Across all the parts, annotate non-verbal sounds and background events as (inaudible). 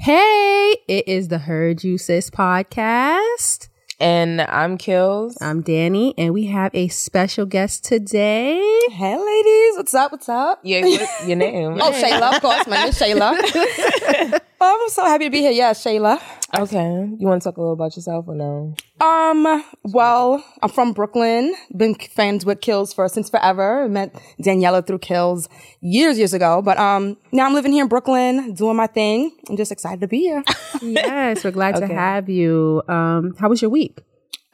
Hey, it is the Heard You Sis podcast. And I'm Kills. I'm Danny, and we have a special guest today. Hey, ladies. What's up? What's up? Yeah, what- your (laughs) name. Oh, Shayla, of course. My name is Shayla. (laughs) oh, I'm so happy to be here. Yeah, Shayla. Okay. You want to talk a little about yourself or no? Um, well, I'm from Brooklyn. Been fans with Kills for since forever. Met Daniela through Kills years, years ago. But um, now I'm living here in Brooklyn, doing my thing. I'm just excited to be here. (laughs) yes, we're glad to have you. Um, how was your week?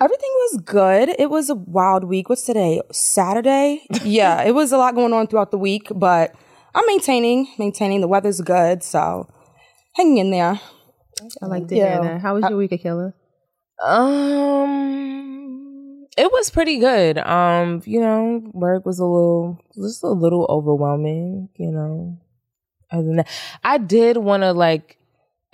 Everything was good. It was a wild week. What's today? Saturday? (laughs) yeah, it was a lot going on throughout the week, but I'm maintaining, maintaining. The weather's good, so hanging in there. I like to Yeah. hear that. How was your week, Akela? Um, it was pretty good. Um, you know, work was a little, just a little overwhelming. You know, other than that, I did want to like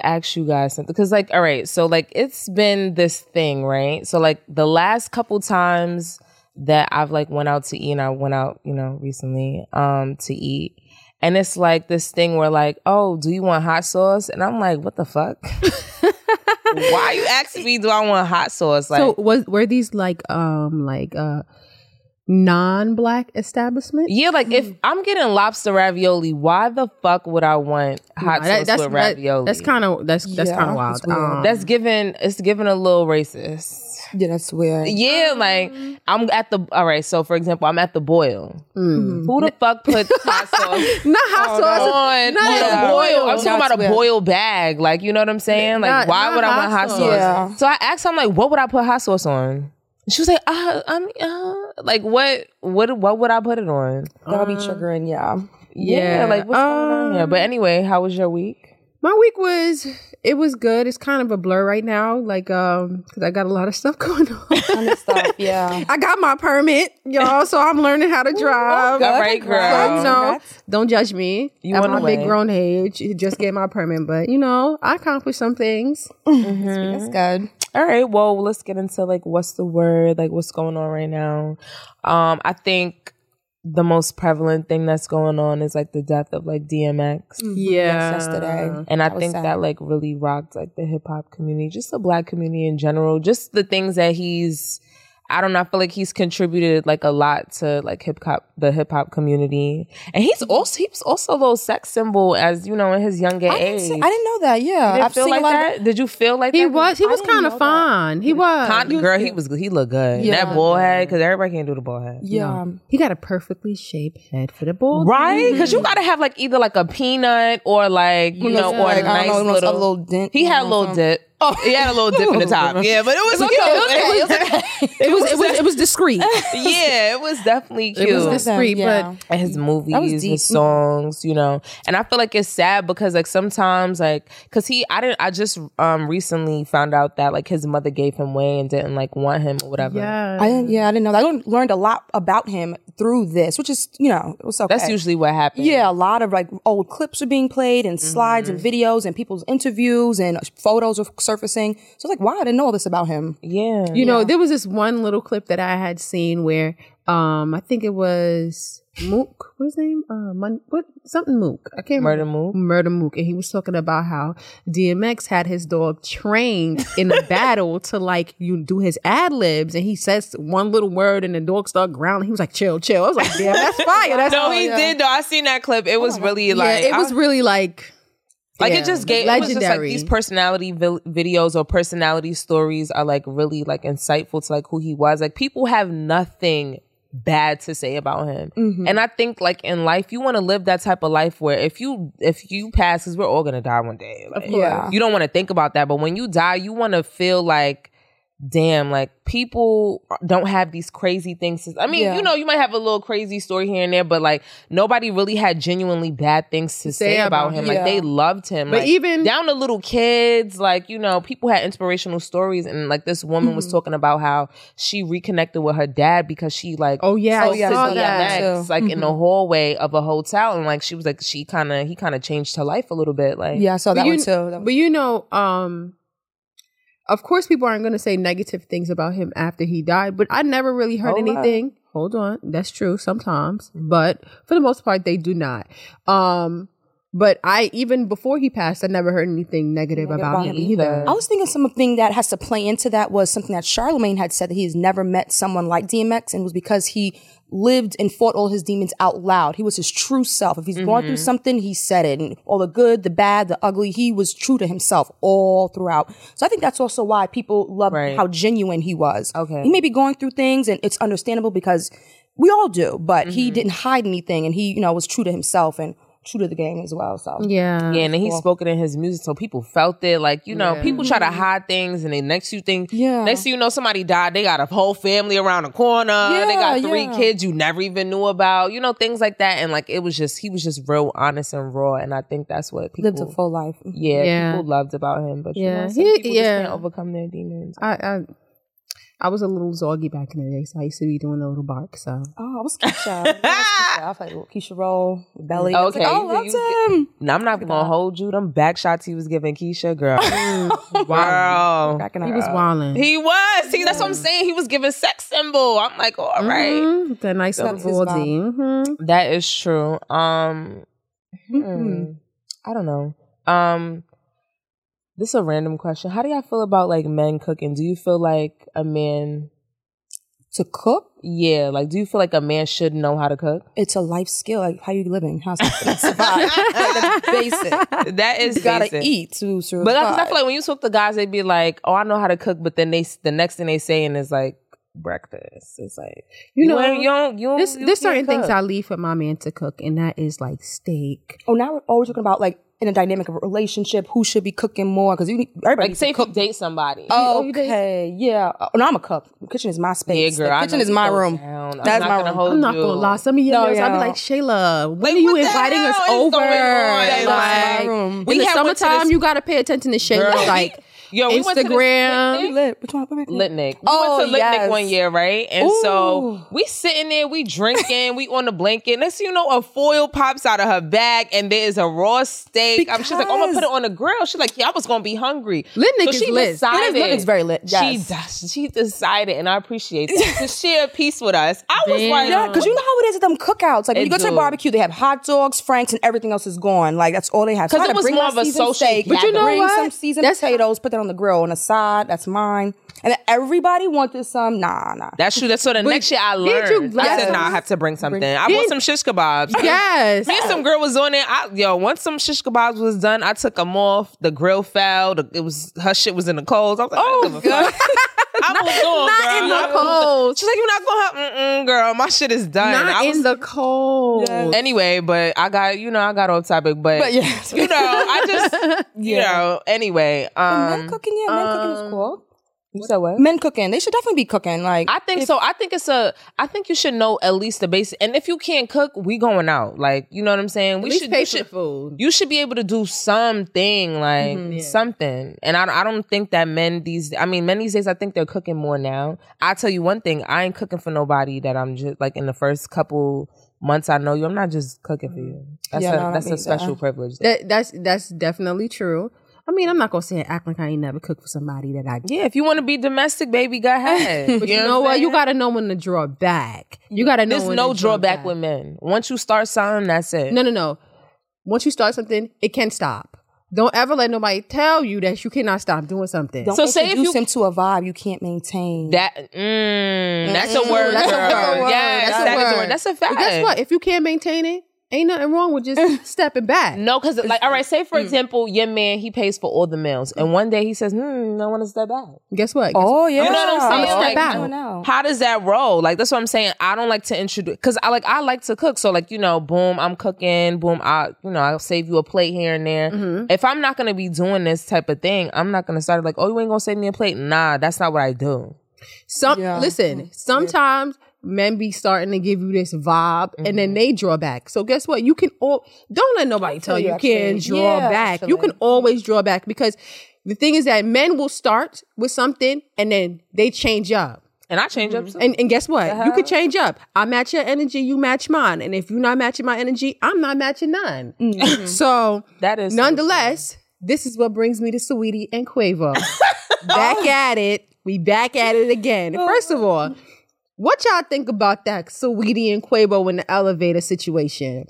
ask you guys something because, like, all right, so like it's been this thing, right? So like the last couple times that I've like went out to eat, and I went out, you know, recently, um, to eat. And it's like this thing where like, oh, do you want hot sauce? And I'm like, what the fuck? (laughs) Why are you asking me? Do I want hot sauce? Like, so was were these like um like uh non-black establishment. yeah, like if I'm getting lobster ravioli, why the fuck would I want hot That- sauce that's with that- ravioli? that's kind of that's that's Yeah, kind of wild. that's weird. Um, that's given. It's given a little racist. Yeah, that's weird. Yeah, like I'm at the. All right, so for example, I'm at the boil. mm. Who the fuck put (laughs) hot sauce not hot sauce. on not yeah. a boil? I'm boil. talking about a weird. boil bag. Like you know what I'm saying? Like Not- why not would I hot want hot sauce. sauce? Yeah. So I asked her, I'm like, what would I put hot sauce on? She was like, uh, I'm uh, like, what, what, what would I put it on? That'll be triggering, yeah. Yeah, Yeah, like what's going on here? um, But anyway, how was your week? My week was it was good. It's kind of a blur right now, like um, because I got a lot of stuff (laughs) going on. Kind of stuff, yeah. I got my permit, y'all, so I'm learning how to drive. All right, So, girl. you know, don't judge me. You at on my the big grown age, just get my permit, but you know, I accomplished some things. That's good. All right, well, let's get into like what's the word, like what's going on right now. Um, I think the most prevalent thing that's going on is like the death of like DMX. Yeah, yesterday. And I That think sad. that like really rocked like the hip hop community, just the black community in general, just the things that he's I don't know, I feel like he's contributed like a lot to like hip hop the hip hop community. And he's mm-hmm. also he's also a little sex symbol as, you know, in his younger I age. see- I didn't know that, yeah. Didn't I've feel like that? of Did you feel like He that? was he I was kind of fun. He was. Con- girl, he was he looked good. Yeah. that ball head, because everybody can't do the ball head. Yeah. he got a perfectly shaped head for the ball. Right? Because you gotta have like either like a peanut or like, you know, or a I nice know, little, a little dent. He had a little dip. Oh, he had a little dip in the top. (laughs) Yeah, but it was. It was okay. It was it was it was discreet. (laughs) yeah, it was definitely cute. It was discreet, Yeah. but and his movies, his songs, you know. And I feel like it's sad because like sometimes like cuz he I didn't I just um recently found out that like his mother gave him away and didn't like want him or whatever. yeah, I didn't, yeah, I didn't know that. I learned- learned a lot about him through this, which is, you know, it was okay. That's usually what happens. Yeah, a lot of like old clips are being played and slides and Mm-hmm. videos and people's interviews and photos are surfacing. So I was like, wow, I didn't know all this about him. Yeah. You know, there was this one little clip that I had seen where um I think it was Mook. What's his name? Uh, Mon- what something Mook. I can't Murder remember. Mook? Murder Mook, and he was talking about how DMX had his dog trained in a (laughs) battle to like you do his ad libs, and he says one little word, and the dog start growling. He was like, "Chill, chill." I was like, "Damn, that's fire." That's (laughs) No, he did though. I seen that clip. It was really yeah, like it was I- really like. Like yeah, it just gave it was just like these personality vil- videos or personality stories are like really like insightful to like who he was. Like people have nothing bad to say about him. Mm-hmm. And I think like in life you want to live that type of life where if you if you pass cuz we're all going to die one day. Like, Yeah. You don't want to think about that, but when you die you want to feel like damn like people don't have these crazy things to, i mean Yeah. you know you might have a little crazy story here and there but like nobody really had genuinely bad things to say, Say about him him. like they loved him But like, even- down to little kids like you know people had inspirational stories and like this woman was talking about how she reconnected with her dad because she like Oh yeah, I yeah, saw that. yeah. DMX like in the hallway of a hotel and like she was like she kind of he kind of changed her life a little bit like Yeah, I saw that one too. That But you know, um, of course, people aren't going to say negative things about him after he died. But I never really heard Hold on. anything. Hold on, that's true sometimes, but for the most part, they do not. Um, But I even before he passed, I never heard anything negative about, him either. I was thinking something that has to play into that was something that Charlemagne had said that he has never met someone like DMX, and it was because he lived and fought all his demons out loud. He was his true self. If he's going through mm-hmm. something, he said it, and all the good, the bad, the ugly. He was true to himself all throughout. So I think that's also why people love Right. how genuine he was. Okay. he may be going through things, and it's understandable because we all do. But he mm-hmm. didn't hide anything, and he, you know, was true to himself and true to the game as well. So yeah. Yeah, and then he spoke it in his music, so people felt it. Like you know, Yeah. people try to hide things, and then next you think, Yeah. next thing you know, somebody died. They got a whole family around the corner. Yeah, they got three yeah. kids you never even knew about. You know, things like that. And like it was just, he was just real honest and raw. And I think that's what people lived a full life. Yeah, Yeah. people loved about him. But Yeah. you know, some He- people yeah. just can't overcome their demons. I, I I was a little zoggy back in the day, so I used to be doing a little bark. So Oh, I was Keisha. I was Keisha. (laughs) I was like Keisha Roll, Belly. I was like, Okay, oh, you- him. Now, I'm not gonna hold you. Them back shots he was giving Keisha, girl. (laughs) wow, he was up. wilding. He was. See, that's what I'm saying. He was giving sex symbol. I'm like, all right. Mhm. The nice little That's his body. hmm That is true. Um, Mm-hmm. hmm, I don't know. Um, this is a random question. How do y'all feel about like men cooking? Do you feel like a man? To cook, Yeah, like do you feel like a man should know how to cook? it's a life skill. Like, how you living? How's (laughs) survive? like, that's basic. That is You gotta basic. eat to survive. But I, I feel like when you talk to guys, they be like, "Oh, I know how to cook," but then they the next thing they saying is like breakfast. It's like You know, ain't- you don't, you don't, There's, you there's can't certain things. I leave for my man to cook, and that is like steak. oh, now we're oh, always talking about like in a dynamic of a relationship, who should be cooking more? Because you need everybody like say to if cook. date somebody. Oh, okay, yeah. Oh, no, I'm a cook. The kitchen is my space. yeah, space. girl. the kitchen is my room. down. That's my gonna room. hold I'm not gonna lie. Some of you No, girls, I'll be like, Shayla, when Like, are you inviting us over? going Like, my room. in We the had went summertime, this- you gotta pay attention to Shayla. Girl, like Yo, we went to this Instagram. picnic. Lit. Which one? Which? Litnick. We Oh, went to Litnick yes. one year, right? And Ooh. so we sitting there, we drinking, we on the blanket. Next thing you know, a foil pops out of her bag and there is a raw steak. I'm, she's like, oh, I'm gonna put it on the grill. She's like, yeah, I was gonna be hungry. Litnick so is she lit. decided. It is- Litnick's very lit, She yes. does. She decided, and I appreciate that to share a piece with us. I was Damn. like, Yeah, because you know how it is at them cookouts. Like when It you go to a barbecue, they have hot dogs, franks, and everything else is gone. Like that's all they have. So 'Cause I it to was bring more of a social steak, But you know bring what? some seasoned That's- potatoes, put that on the grill on the side. That's mine. And everybody wanted some. Nah, nah. That's true. That's so the next year I didn't you learned. I said, nah, I have to bring something. I bought Didn't- some shish kebabs. (laughs) yes, Me and some girl was on it. I, yo, once some shish kebabs was done, I took them off. The grill fell. The, it was her shit was in the coals. I was like, oh god, (laughs) I not girl. in the cold. She's like, you're not going to have, mm-mm, girl. My shit is done. I not was- in the cold. Anyway, but I got, you know, I got off topic, but, But yes. you know, I just, (laughs) you know, anyway. Um, cooking, yeah, men cooking is cool. You said what? Men cooking, they should definitely be cooking. Like I think so. I think it's a. I think you should know at least the basic. And if you can't cook, we going out. Like you know what I'm saying. We At least should. pay You for should, food. you should be able to do something like something. And I, I don't think that men these. I mean, men these days. I think they're cooking more now. I tell you one thing. I ain't cooking for nobody that I'm just like in the first couple months I know you. I'm not just cooking for you. That's Yeah, a no, that's I a mean, special uh, privilege. That, that's that's definitely true. I mean, I'm not gonna say act like I ain't never cooked for somebody that I. yeah, if you want to be domestic, baby, go ahead. (laughs) But you, know I'm what? You got to know when to draw back. You got to know. There's when no to draw drawback back. with men. Once you start something, that's it. No, no, no. Once you start something, it can stop. Don't ever let nobody tell you that you cannot stop doing something. don't So say if you- him to a vibe you can't maintain. That mm, that's a word. That's a word. Yes, That's a that is word. That's a fact. But guess what? If you can't maintain it, ain't nothing wrong with just (laughs) stepping back. No, because like, all right, say Mm. for example, your man he pays for all the meals, and one day he says, "Hmm, I want to step back." Guess what? oh yeah, You know what I'm saying? I'ma step Like, out. I don't know. How does that roll? Like that's what I'm saying. I don't like to introduce because I like I like to cook. So like you know, boom, I'm cooking. Boom, I you know I'll save you a plate here and there. Mm-hmm. If I'm not gonna be doing this type of thing, I'm not gonna start like, oh, you ain't gonna save me a plate. Nah, that's not what I do. Some Yeah. listen. Sometimes men be starting to give you this vibe, and Mm-hmm. then they draw back. So guess what? You can all don't let nobody tell you you, you can actually. draw Yeah, back. You can always draw back because the thing is that men will start with something and then they change up. And I change up. too. And, and guess what? Uh-huh. You could change up. I match your energy, you match mine. And if you're not matching my energy, I'm not matching none. (laughs) So That is so nonetheless, this is what brings me to Saweetie and Quavo. (laughs) back at it. We back at it again. First of all, what y'all think about that Saweetie and Quavo in the elevator situation?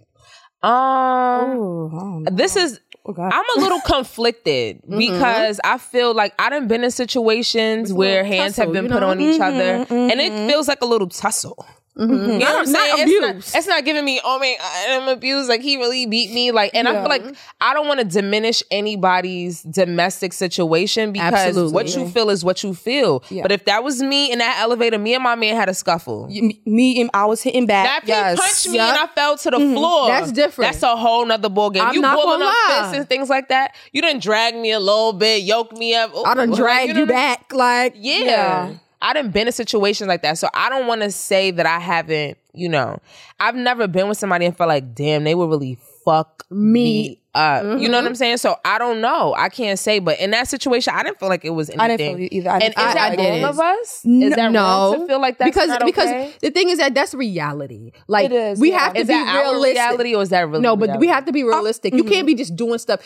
Um, Ooh, oh, this is okay. I'm a little (laughs) conflicted Mm-hmm. because I feel like I done been in situations where hands have been put know? on each other, Mm-hmm, and it feels like a little tussle. Mm-hmm. You know what I'm saying? not it's, not, it's not giving me, oh man, I'm abused. Like he really beat me. Like, and I Yeah. feel like I don't want to diminish anybody's domestic situation because Absolutely. what you feel is what you feel. Yeah. But if that was me in that elevator, me and my man had a scuffle. You- me and I was hitting back. That yes. he punched me and I fell to the mm-hmm. floor. That's different. That's a whole nother ball game. I'm you not pulling up fists and things like that. You didn't drag me a little bit, yoke me up. I done Like, dragged know you back. Like, Yeah. Yeah. I done been in situations like that. So I don't want to say that I haven't, you know, I've never been with somebody and felt like, damn, they would really fuck me, up. You know what mm-hmm. I'm saying? So I don't know. I can't say, but in that situation, I didn't feel like it was anything. I didn't feel either. I and didn't is feel I- that I like wrong it. of us? N- is that no, wrong to feel like that's because not because okay? the thing is that that's reality. Like It is, we yeah. have to Is be that our realistic. reality or is that really no, but we have to be uh, realistic. You can't mm-hmm. be just doing stuff.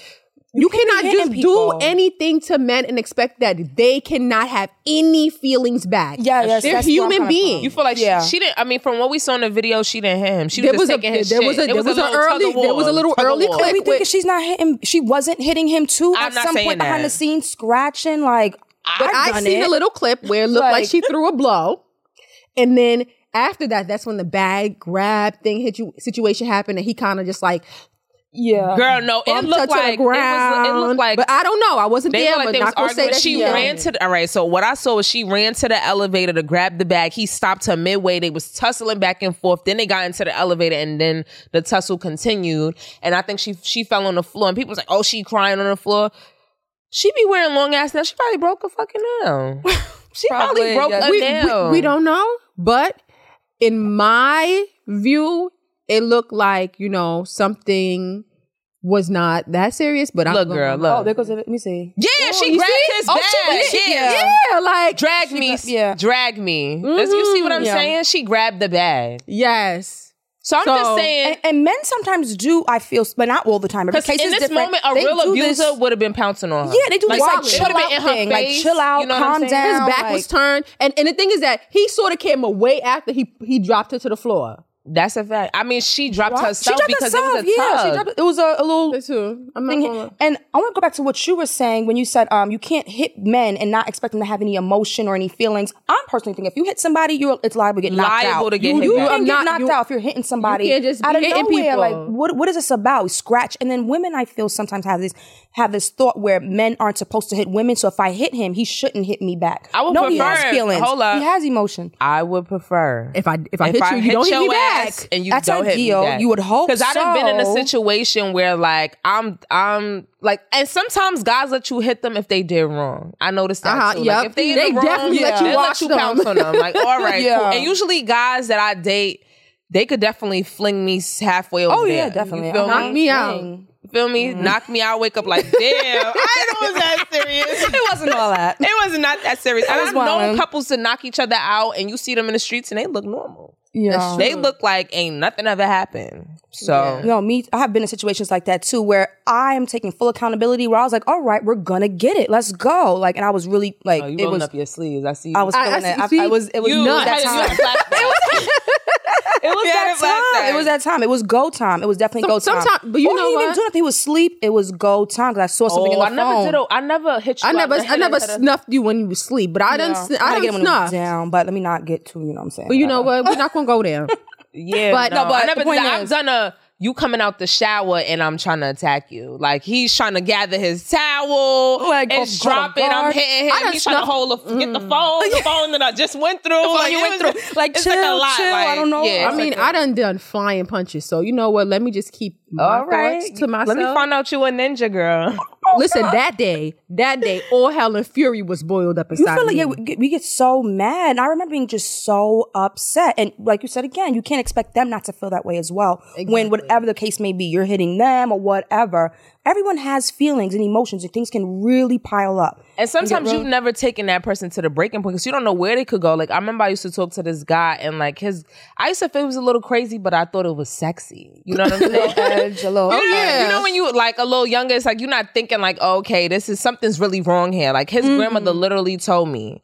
You, can't cannot just people. do anything to men and expect that they cannot have any feelings back. Yeah, yes, they're that's human beings. You feel like Yeah. she, she didn't. I mean, from what we saw in the video, she didn't hit him. She was There just a- taking his there shit. was a- It there was a little early- tug there was a little early war. clip And we think that she's not hitting. She wasn't hitting him too. I'm at not some saying point behind the scenes, scratching like. But I done seen it. a little clip where it looked like, Like- she threw a blow, and then after that, that's when the bag grab thing hit you situation happened, and he kind of just like Yeah, Girl, no, it looked like ground. it, was, it looked like but I don't know. I wasn't there. like but they was arguing. that She yeah. ran to the, all right. So what I saw was she ran to the elevator to grab the bag. He stopped her midway. They was tussling back and forth. Then they got into the elevator, and then the tussle continued. And I think she she fell on the floor, and people was like, "Oh, she crying on the floor." She be wearing long ass nails. She probably broke a fucking nail. (laughs) She probably, Probably, broke yeah. a we, nail. we, we don't know, but in my view, it looked like you know something was not that serious. But I'm Look, gonna- girl, oh, look. Oh, there goes. it. Let me see. yeah, she grabbed see? his Oh, bag. she- she- yeah. yeah, like Drag me, yeah. drag me. Does You see what I'm mm-hmm. Yeah. saying? She grabbed the bag. yes. So I'm So- just saying, And, and men sometimes do. I feel, but not all the time. Because case in this moment, a real do abuser would have been pouncing on her. Yeah, they do like, this like chill out in her thing. Like chill out, you know calm down. His back like- was turned, and and the thing is that he sort of came away after he he dropped her to the floor. That's a fact. I mean, she dropped She herself dropped because herself, it was a yeah, tug. she dropped, it was a, a little That's who. I'm not thing. gonna. And I want to go back to what you were saying when you said um, you can't hit men and not expect them to have any emotion or any feelings. I'm personally think if you hit somebody, you're it's liable to get knocked Liable out. to get you, hit you can I'm get not- knocked you- out if you're hitting somebody can't just be out of hitting nowhere. people. Like what what is this about? Scratch. And then women, I feel sometimes have this have this thought where men aren't supposed to hit women. So if I hit him, he shouldn't hit me back. I would no, he has feelings. hold up. he has emotion. I would prefer If I if I hit you, you don't hit me back. Ass and you That's don't ideal. hit me back. You would hope Because I've been in a situation where like I'm I'm like, and sometimes guys let you hit them if they did wrong. I noticed that Uh-huh, too. yep. Like if they, They the wrong, definitely let you watch you them. pounce on them. Like all right, (laughs) Yeah. cool. And usually guys that I date. They could definitely fling me halfway over Oh there. yeah, You definitely. feel Uh-huh. me? Knock me out. Dang. Feel me? Mm-hmm. Knock me out. Wake up like, damn. I didn't know it was that serious. It wasn't all that. It was not that serious. I've known couples to knock each other out, and you see them in the streets, and they look normal. Yeah. They look like ain't nothing ever happened. So No, me, I have been in situations like that too, where I am taking full accountability. Where I was like, "All right, we're gonna get it. Let's go!" Like, and I was really like, oh, you it rolling was, up your sleeves. I see. You. I was I- I feeling see- it. I, see, I was, it was you, nuts had- that you time. It was (laughs) (laughs) That it was (laughs) like time. that. It was that time. It was go time. It was definitely go time. sometime- but you Or know he didn't what? even do nothing. He was asleep. It was go time because I saw something Oh, in the I never did. A, I never hit you. I never I never the- snuffed you when you was asleep, but I done Yeah. sn- gotta I get done him when he was snuffed. down, but let me not get too. You know what I'm saying? But you know what? (laughs) We're not gonna go there. (laughs) Yeah, But- no, but I the never. point did that. I've is- done a. You coming out the shower and I'm trying to attack you. Like he's trying to gather his towel, Like, it's go- go to dropping. I'm hitting him. He's trying to hold the, get the mm. phone, (laughs) the phone that I just went through. Like, you went through. Like, chill, like a lot. chill, I don't know. Yeah, I mean, like I done done flying punches. So you know what? Let me just keep my all right. to myself. Let me find out you a ninja girl. Oh, Listen, that day, that day, all hell and fury was boiled up You inside feel like me. yeah, we get, we get so mad. And I remember being just so upset. And like you said again, you can't expect them not to feel that way as well. When whatever the case may be, you're hitting them or whatever. Everyone has feelings and emotions, and things can really pile up. And sometimes real- you've never taken that person to the breaking point because you don't know where they could go. Like I remember I used to talk to this guy and like his, I used to feel he was a little crazy, but I thought it was sexy. You know what I'm (laughs) saying? Edge, a little. You know, yeah. you know when you like a little younger, it's like you're not thinking like, okay, this is something's really wrong here. Like his grandmother mm-hmm. literally told me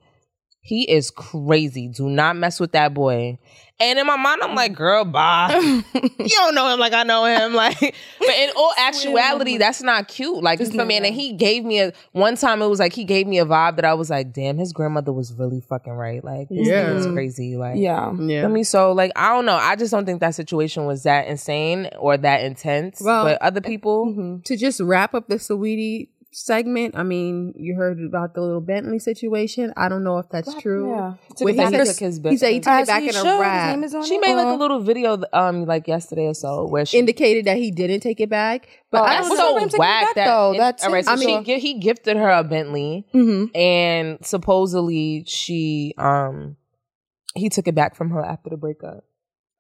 He is crazy. Do not mess with that boy. And in my mind, I'm like, girl, bye. (laughs) you don't know him like I know him. Like, (laughs) but in all actuality, that's not cute. Like, you feel me? And he gave me a one time. It was like he gave me a vibe that I was like, damn, his grandmother was really fucking right. Like, this Yeah. yeah, is crazy. Like, Yeah. Yeah. I mean, so like I don't know. I just don't think that situation was that insane or that intense. Well, but other uh, people, mm-hmm. to just wrap up the Saweetie segment, I mean, you heard about the little Bentley situation. I don't know if that's true. Yeah. When back- he, he took his he said he business. took it back in should. a His rap. name is on she it. made like a little video um like yesterday or so where she indicated that he didn't take it back. But Oh, I That's don't know. wrong so him taking whack that though? it- That's all right. So his- she gi- he gifted her a Bentley, Mm-hmm. and supposedly she um he took it back from her after the breakup.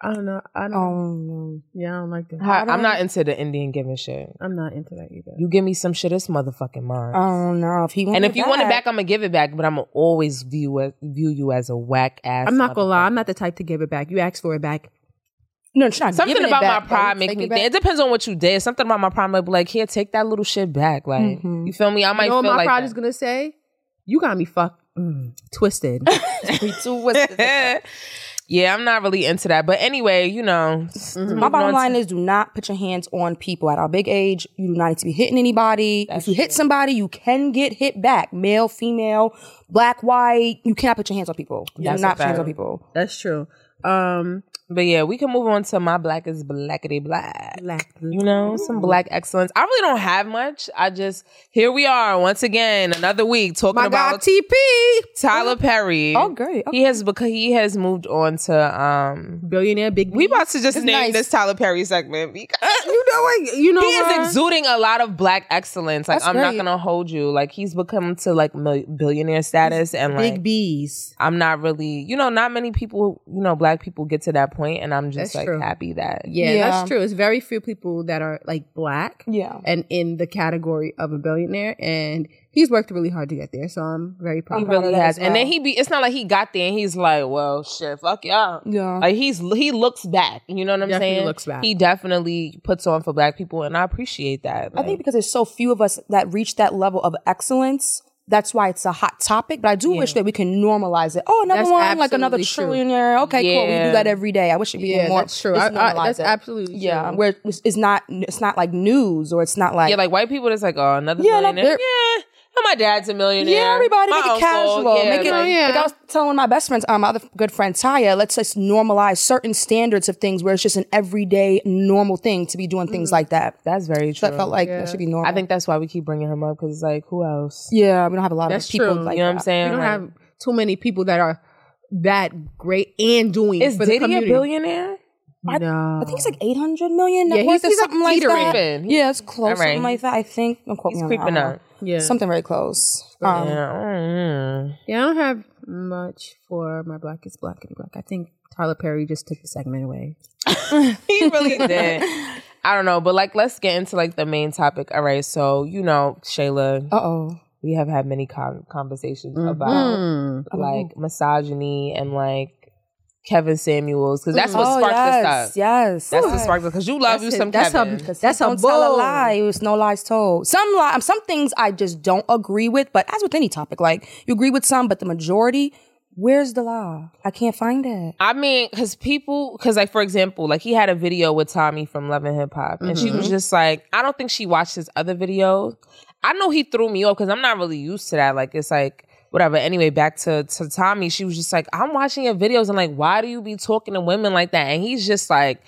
I don't know. I don't. No. Yeah, I don't like that. I, am not into the Indian giving shit. I'm not into that either. You give me some shit, it's motherfucking mine. Oh no. If he and if you want it back, I'm gonna give it back. But I'm gonna always view it, view you as a whack ass. I'm not gonna lie. I'm not the type to give it back. You ask for it back. no, she's not Something giving it about back, my pride make me it think. It depends on what you did. Something about my pride might be like, here, take that little shit back. Like, Mhm. you feel me? I might you know what my like pride that. is gonna say? You got me fucked mm, twisted. (laughs) Me too. (laughs) Yeah, I'm not really into that. But anyway, you know, My bottom line is do not put your hands on people at our big age. You do not need to be hitting anybody. if you hit somebody, you can get hit back. Male, female, black, white. You cannot put your hands on people. You That's do not put your hands on people. That's true. Um, but yeah, we can move on to my black is blackity black. black. You know, some black excellence. I really don't have much. I just here we are once again, another week talking My God, about TP Tyler Perry. Oh, great. He has because he has moved on to um. billionaire, big. We about to just It's name nice. this Tyler Perry segment because you know what? You know he is exuding a lot of black excellence. Like That's I'm not gonna hold you. Like he's become to like billionaire status, and like big bees. I'm not really, you know, not many people, you know, black people get to that point, and I'm just That's like true. happy that Yeah, Yeah. that's true. It's very few people that are like black Yeah. and in the category of a billionaire, and he's worked really hard to get there. So I'm very proud. he of him. really of that has. as And then he be, it's not like he got there and he's like, well, shit, fuck y'all. Yeah. Like he's he looks back. You know what I'm Definitely saying? looks back. He definitely puts on for black people, and I appreciate that. I think because there's so few of us that reach that level of excellence, that's why it's a hot topic. But I do wish that we can normalize it. Oh, another That's one, like another absolutely true. trillionaire. Okay, cool. We do that every day. I wish it became Yeah, more. that's true. I, I, that's it. absolutely Yeah, true. where it's, it's not it's not like news or it's not like yeah, like white people, it's like, oh, another Yeah, like, millionaire. Yeah, oh, my dad's a millionaire. Yeah, everybody My make it casual. Yeah, make it. like- yeah. Like I was telling one of my best friends, um, my other good friend Taya, let's just normalize certain standards of things where it's just an everyday normal thing to be doing things like that. that's very true. I felt like that should be normal. I think that's why we keep bringing him up because it's like, who else? yeah, we don't have a lot That's of people true. like you know what I'm saying? we don't Like, have too many people that are that great and doing is for the Diddy a community. billionaire? No, I think it's like 800 million net Yeah, worth he's- he's, something like teetering. that. Creeping. Yeah, it's close, All right. something like that. I think. Don't quote He's me creeping that. I don't up. Know. yeah. Something very close. Um, yeah. mm. Yeah, I don't have much for my black is black and black. I think Tyler Perry just took the segment away. (laughs) he really (laughs) did. I don't know, but like, let's get into like the main topic. All right, so you know, Shayla, Uh oh. we have had many con- conversations Mm-hmm. about Mm. like misogyny and like Kevin Samuels because that's what Oh, sparked yes, this up. Yes. That's what sparked because you love That's you it. some That's Kevin. a- That's a don't tell a lie. It was no lies told. Some lie, some things I just don't agree with. But as with any topic, like you agree with some, but the majority, where's the law? I can't find it. I mean, because people, because like for example, like he had a video with Tommie from Love and Hip Hop, and she was Mm-hmm. just like, I don't think she watched his other videos. I know he threw me off because I'm not really used to that. Like it's like whatever. Anyway, back to to Tommie, she was just like, I'm watching your videos and like, why do you be talking to women like that? And he's just like,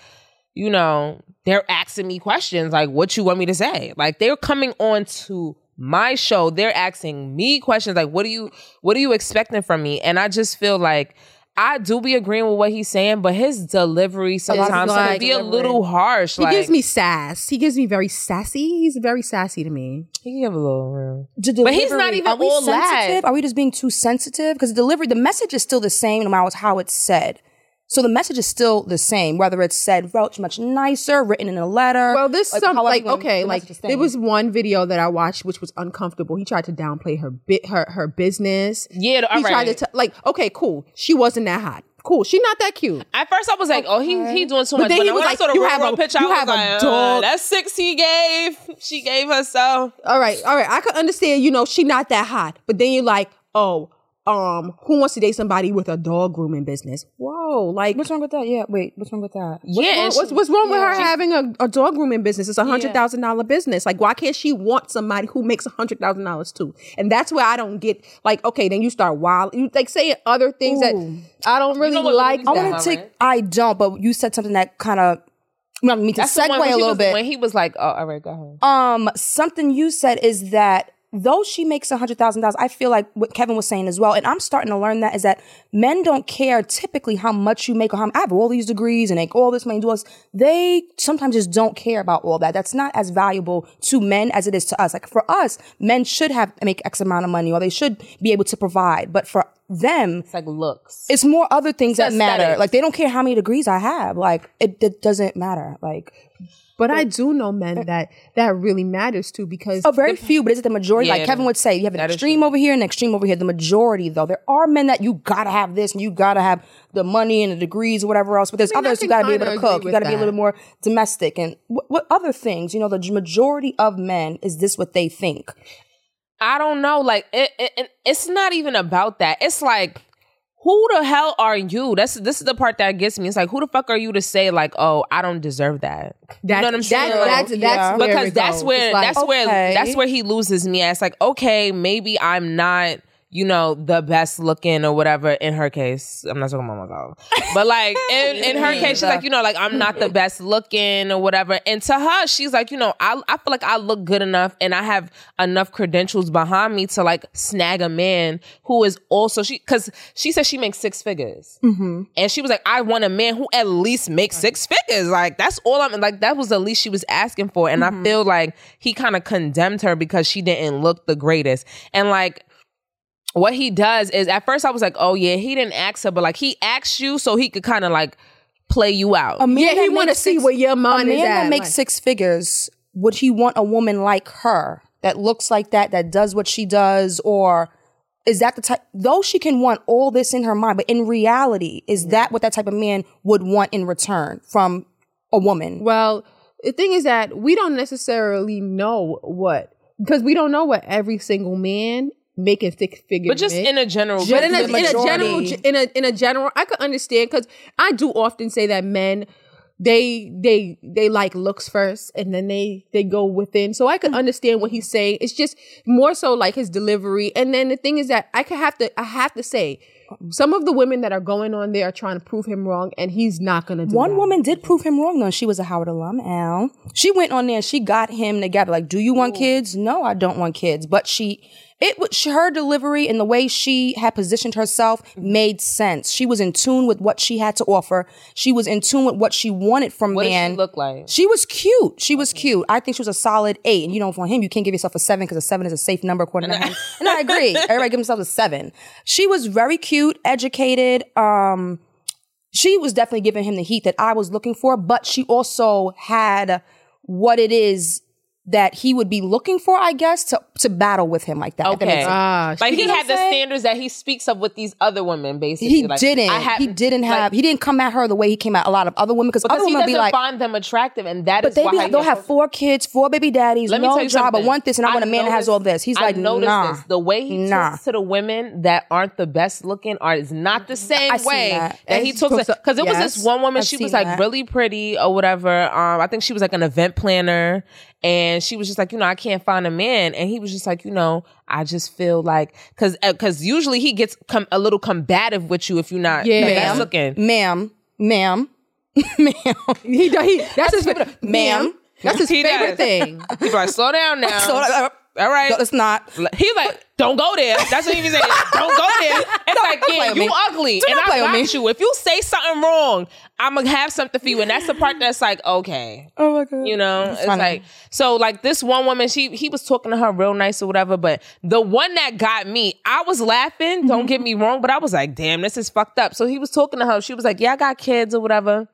you know, they're asking me questions like, what you want me to say? Like they're coming on to my show. They're asking me questions like, what do you what are you expecting from me? And I just feel like I do be agreeing with what he's saying, but his delivery sometimes like can be a little harsh. He like gives me sass. He gives me very sassy. He's very sassy to me. he can give a little. The But he's not even are we all that. sensitive? Are we just being too sensitive? Because the delivery, the message is still the same no matter how it's said. So the message is still the same, whether it's said much much nicer, written in a letter. Well, this some however like okay, like message is there was one video that I watched which was uncomfortable. He tried to downplay her bit her her business. Yeah, all he tried to t- like okay, cool. She wasn't that hot. Cool. She's not that cute. At first, I was like, "Oh, he he doing too But much." then But he was like, I saw the you real have a- picture, you I was have a like, uh, dog. "That's six he gave. She gave herself." All right, all right. I could understand. You know, she not that hot. But then you're like, oh, um, who wants to date somebody with a dog grooming business? Whoa, like What's wrong with that? Yeah, wait, what's wrong with that? yeah, and what's, she- what's wrong with her she's- having a, a dog grooming business? It's a hundred thousand dollar business. Like, why can't she want somebody who makes a hundred thousand dollars too? And that's where I don't get like, okay, then you start wild, you like saying other things Ooh. that I don't really know what like. I That. want to take. I don't, but you said something that kind of. I mean to That's the segue a little was- bit. when he was like, "Oh, all right, go ahead." Um, something you said is that though she makes a hundred thousand dollars, I feel like what Kevin was saying as well, and I'm starting to learn that is that men don't care typically how much you make or how I have all these degrees and make all this money do us. They sometimes just don't care about all that. That's not as valuable to men as it is to us. Like for us, men should have make X amount of money or they should be able to provide, but for them, It's like looks. it's more other things that matter. Like they don't care how many degrees I have. Like it, it doesn't matter. Like But I do know men eh. that that really matters too because a very few, but is it the majority? Yeah, like Kevin would say, you have an extreme over here and an extreme over here. The majority, though, there are men that you gotta have this and you gotta have the money and the degrees or whatever else. But there's I mean, others you can gotta be able to cook. You gotta with be a little more domestic and what, what other things? You know, the majority of men is this what they think? I don't know. Like it, it, it- it's not even about that. It's like, who the hell are you? That's this is the part that gets me. It's like, who the fuck are you to say like, oh, I don't deserve that? that's, you know what I'm saying? That, Like, that's that's Yeah. because that's where like, that's where that's where he loses me. It's like, okay, maybe I'm not, you know, the best looking or whatever. In her case, I'm not talking about myself, but like (laughs) in, in her case, she's like, you know, like I'm not the best looking or whatever. And to her, she's like, you know, I I feel like I look good enough and I have enough credentials behind me to like snag a man who is also she because she said she makes six figures. Mm-hmm. And she was like, I want a man who at least makes six figures. Like, that's all I'm like, that was the least she was asking for. And I mm-hmm. feel like he kind of condemned her because she didn't look the greatest. And like, what he does is at first I was like, oh yeah, he didn't ask her, but like he asked you so he could kind of like play you out. A man yeah, he want to makes see six- where your A mind man is at. that makes like- six figures, would he want a woman like her that looks like that, that does what she does, or is that the type? Though she can want all this in her mind, but in reality, is that what that type of man would want in return from a woman? Well, the thing is that we don't necessarily know what because we don't know what every single man making six figures. but just in a general but in a, in a general in a in a general I could understand because I do often say that men they they they like looks first and then they they go within so I could mm. understand what he's saying it's just more so like his delivery and then the thing is that I could have to I have to say um, some of the women that are going on there are trying to prove him wrong and he's not gonna do it. One that. woman did prove him wrong though. She was a Howard alum, Al. She went on there and she got him together. Like, do you want kids? No, I don't want kids. But she, it was her delivery and the way she had positioned herself made sense. She was in tune with what she had to offer. She was in tune with what she wanted from what man. does she look like? She was cute. She was cute. I think she was a solid eight. And you know, for him, you can't give yourself a seven because a seven is a safe number according to him. And I agree. (laughs) Everybody give themselves a seven. She was very cute, educated. Um, she was definitely giving him the heat that I was looking for, but she also had what it is that he would be looking for, I guess, to to battle with him like that. if that Okay. ah Like he had the saying? standards that he speaks of with these other women, basically. he Like, didn't. I have, he didn't have. like, he didn't come at her the way he came at a lot of other women because other because he women be like, find them attractive, and that But is they why be, they'll have four kids, four baby daddies, Let me no tell you job. I want this, and I, want a man that has all this. He's I like, noticed nah. this. The way he Nah. talks to the women that aren't the best looking are is not the same I way that. that, he It's talks. supposed to- Because it was this one woman. I've she was like that. really pretty or whatever. Um, I think she was like an event planner, and she was just like, you know, I can't find a man, and he was just like, you know, I just feel like because because usually he gets com- a little combative with you if you're not Yeah. ma'am, looking. ma'am, ma'am, (laughs) ma'am. he, he that's his fa- Ma'am. that's his He favorite does. thing People like, slow down (laughs) now. So, uh, All right. no, it's not. He's like, don't go there. That's what he was saying. (laughs) Don't go there. It's like, play yeah, you me. ugly. Do and I got me. you. If you say something wrong, I'm gonna have something for you. And that's the part that's like, okay. Oh my god. You know, it's funny. like so. Like this one woman, she he was talking to her real nice or whatever. But the one that got me, I was laughing. Mm-hmm. Don't get me wrong, but I was like, damn, this is fucked up. So he was talking to her. She was like, yeah, I got kids or whatever.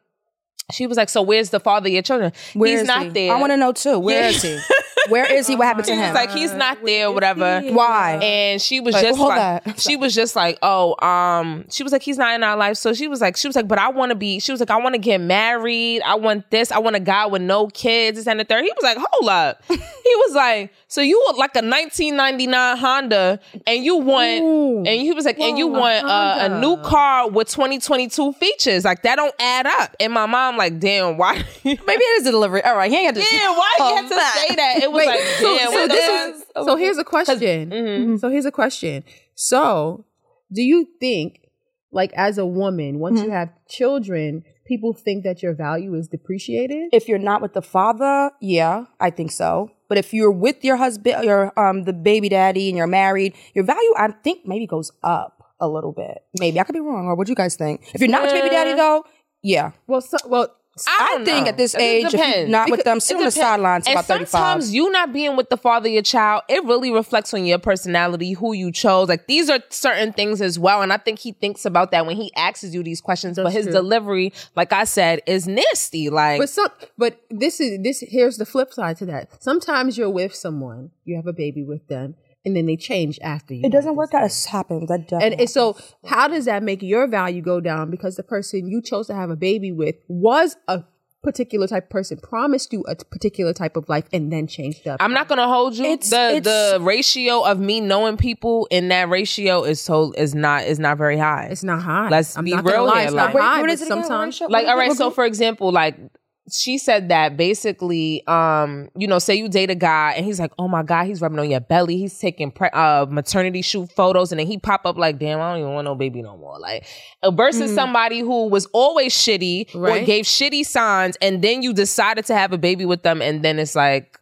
She was like, so where's the father of your children? Where He's not he? there. I want to know too. Where Yeah. is he? (laughs) Where is he? What happened to He was him? like, he's not there, whatever. Why? And she was Like, just hold like, that. she was just like, oh, um, she was like, he's not in our life. So she was like, she was like, but I want to be. She was like, I want to get married. I want this. I want a guy with no kids. This and the third. He was like, hold up. (laughs) he was like, so you want like a 1999 Honda, and you want, Ooh. and he was like, and you Whoa, a want uh, a new car with 2022 features. Like that don't add up. And my mom like, damn, why? (laughs) Maybe it is a delivery. All right, he ain't got to. Yeah, why you have to Oh, say that? It was Wait, like, so, damn, so what the this is so here's a question. Mm-hmm. So here's a question. So, do you think, like, as a woman, once Mm-hmm. you have children, people think that your value is depreciated? If you're not with the father, yeah, I think so. But if you're with your husband, your um the baby daddy, and you're married, your value, I think, maybe goes up a little bit. Maybe I could be wrong. Or what do you guys think? If you're not with your baby daddy, though, yeah, Well, so, well, I, don't think know. at this It age, if you're depends. not with Because them, sit on the sidelines And about 35. sometimes you not being with the father of your child, it really reflects on your personality, who you chose. Like these are certain things as well. And I think he thinks about that when he asks you these questions. but his true. delivery, like I said, is nasty. Like but some, but this is this. Here's the flip side to that. Sometimes you're with someone, you have a baby with them, and then they change after you. it doesn't work out. It happens. That And, definitely. and so, how does that make your value go down? Because the person you chose to have a baby with was a particular type of person, promised you a particular type of life, and then changed up. I'm not gonna hold you. It's- the it's- the ratio of me knowing people in that ratio is so is not is not very high. It's not high. Let's I'm be not real lie, here, It's like- not Wait, high. what but is it again? sometimes, Ratio? like all right so for example like she said that basically um you know say you date a guy and he's like oh my god he's rubbing on your belly. He's taking pre- uh maternity shoot photos and then he pop up like damn i don't even want no baby no more. Like uh, versus somebody who was always shitty or gave shitty signs and then you decided to have a baby with them and then it's like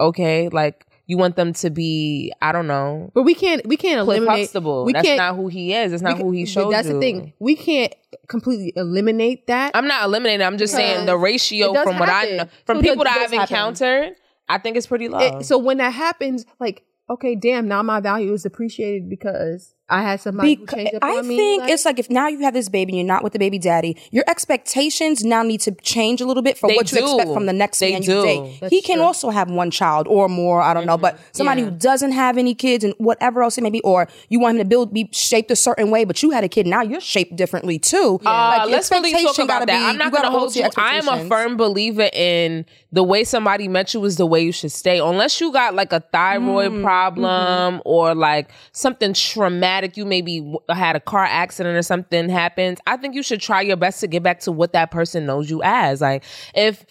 okay like you want them to be i don't know but we can't. We can't Cliff eliminate. Huxtable. We That's can't. not who he is. That's not ca- who he showed That's you. the thing. We can't completely eliminate that. I'm not eliminating. I'm just saying the ratio does from what I know, from So people that that does I've happen. encountered, I think it's pretty low. It- so when that happens, like, okay, damn, now my value is appreciated because I had somebody who Beca- changed up I on me. think like- it's like if now you have this baby and you're not with the baby daddy, your expectations now need to change a little bit for They what you expect from the next They man do. you date. That's he can true. also have one child or more, I don't know, but somebody Yeah. who doesn't have any kids and whatever else it may be, or you want him to build be shaped a certain way, but you had a kid, now you're shaped differently too. Uh, Like, your let's really talk expectation about gotta that. be- I'm not going to hold you. I am a firm believer in the way somebody met you is the way you should stay. Unless you got like a thyroid Mm, problem mm-hmm. or like something traumatic, you maybe had a car accident or something happens. I think you should try your best to get back to what that person knows you as. Like if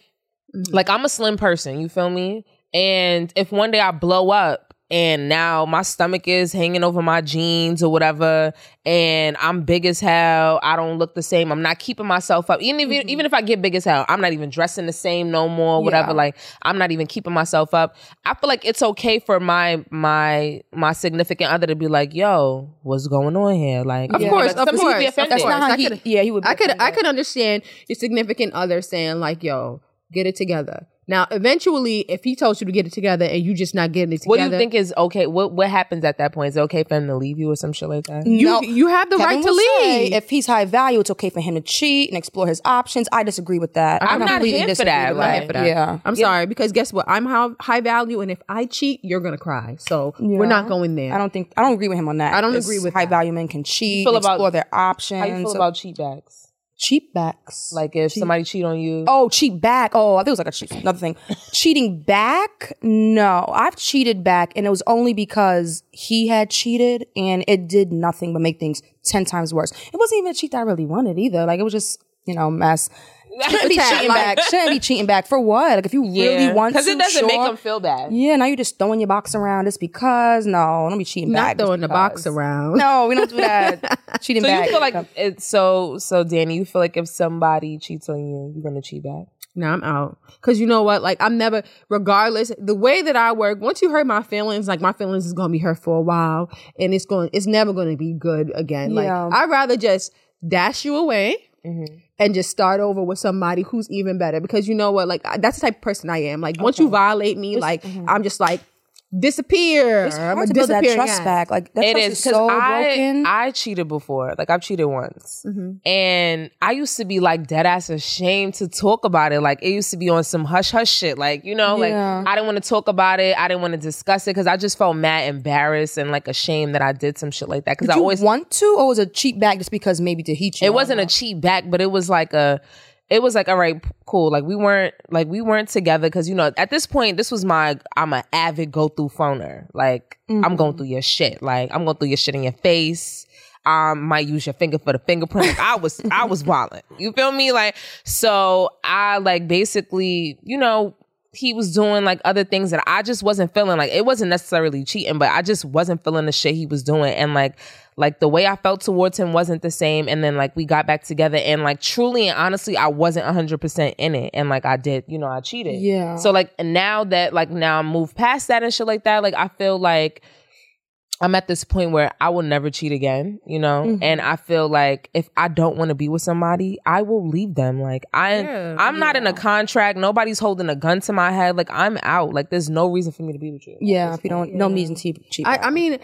Mm-hmm. like I'm a slim person, you feel me? And if one day I blow up and now my stomach is hanging over my jeans or whatever, and I'm big as hell, I don't look the same. I'm not keeping myself up. Even if mm-hmm. even if I get big as hell, I'm not even dressing the same no more. Whatever. Yeah. Like I'm not even keeping myself up. I feel like it's okay for my my my significant other to be like, "Yo, what's going on here?" Like, Of yeah, course, of sometimes you'd be course, offended. That's not course. how I he, yeah, he would. be I could I could understand your significant other saying like, "Yo, get it together." Now, eventually, if he told you to get it together and you just not getting it together, What do you think is okay? What what happens at that point? Is it okay for him to leave you or some shit like that? You No. you have the Kevin right to will say leave. if he's high value, it's okay for him to cheat and explore his options. I disagree with that. I'm I not completely here for disagree that, with like- I'm for that. Yeah. I'm sorry because guess what? I'm high, high value, and if I cheat, you're gonna cry. So we're not going there. I don't think I don't agree with him on that. I don't It's agree with high that. value men can cheat, feel and about- explore their options. How you feel about cheat backs? Cheat backs? Like if somebody cheat on you, oh, cheat back. Oh, I think it was like a cheat, another thing. (laughs) Cheating back? No, I've cheated back, and it was only because he had cheated, and it did nothing but make things ten times worse. It wasn't even a cheat that I really wanted either. Like it was just you know mess. (laughs) Shouldn't be cheating like- back. Shouldn't be cheating back for what? Like if you really want to, because it doesn't make them feel bad. Yeah, now you're just throwing your box around It's because. No, don't be cheating not back. just throwing the box around. No, we don't do that. (laughs) cheating So back. you feel like it's so so Danny, you feel like if somebody cheats on you, you're gonna cheat back. No, I'm out. Cause you know what? Like I'm never, regardless, the way that I work, once you hurt my feelings, like my feelings is gonna be hurt for a while and it's going it's never gonna be good again. Like I'd rather just dash you away Mm-hmm. And just start over with somebody who's even better. Because you know what? Like that's the type of person I am. Like once you violate me, like mm-hmm. I'm just like disappear. It's I'm hard gonna to build that trust again. back. Like that It trust is is so I broken. I cheated before. Like I've cheated once, Mm-hmm. and I used to be like dead ass ashamed to talk about it. Like it used to be on some hush hush shit. Like you know, Yeah. like I didn't want to talk about it. I didn't want to discuss it because I just felt mad, embarrassed, and like ashamed that I did some shit like that. Because I always want to, or was it a cheap bag just because maybe to heat you? it wasn't a cheat back, but it was like a it was like all right, cool. Like we weren't like we weren't together because you know at this point this was my I'm an avid go through phoner. Like I'm going through your shit. Like I'm going through your shit in your face. Um, might use your finger for the fingerprint. I was I was (laughs) wilding. You feel me? Like so I like basically you know he was doing like other things that I just wasn't feeling like it wasn't necessarily cheating, but I just wasn't feeling the shit he was doing. And like like the way I felt towards him wasn't the same. And then like we got back together and like truly and honestly, I wasn't hundred percent in it. And like I did, you know, I cheated. Yeah. So like now that like now I moved past that and shit like that, like I feel like I'm at this point where I will never cheat again, you know? Mm-hmm. And I feel like if I don't want to be with somebody, I will leave them. Like I Yeah, I'm not in a contract. Nobody's holding a gun to my head. Like I'm out. Like there's no reason for me to be with you. Yeah, if you don't, no reason to cheap. I, I mean,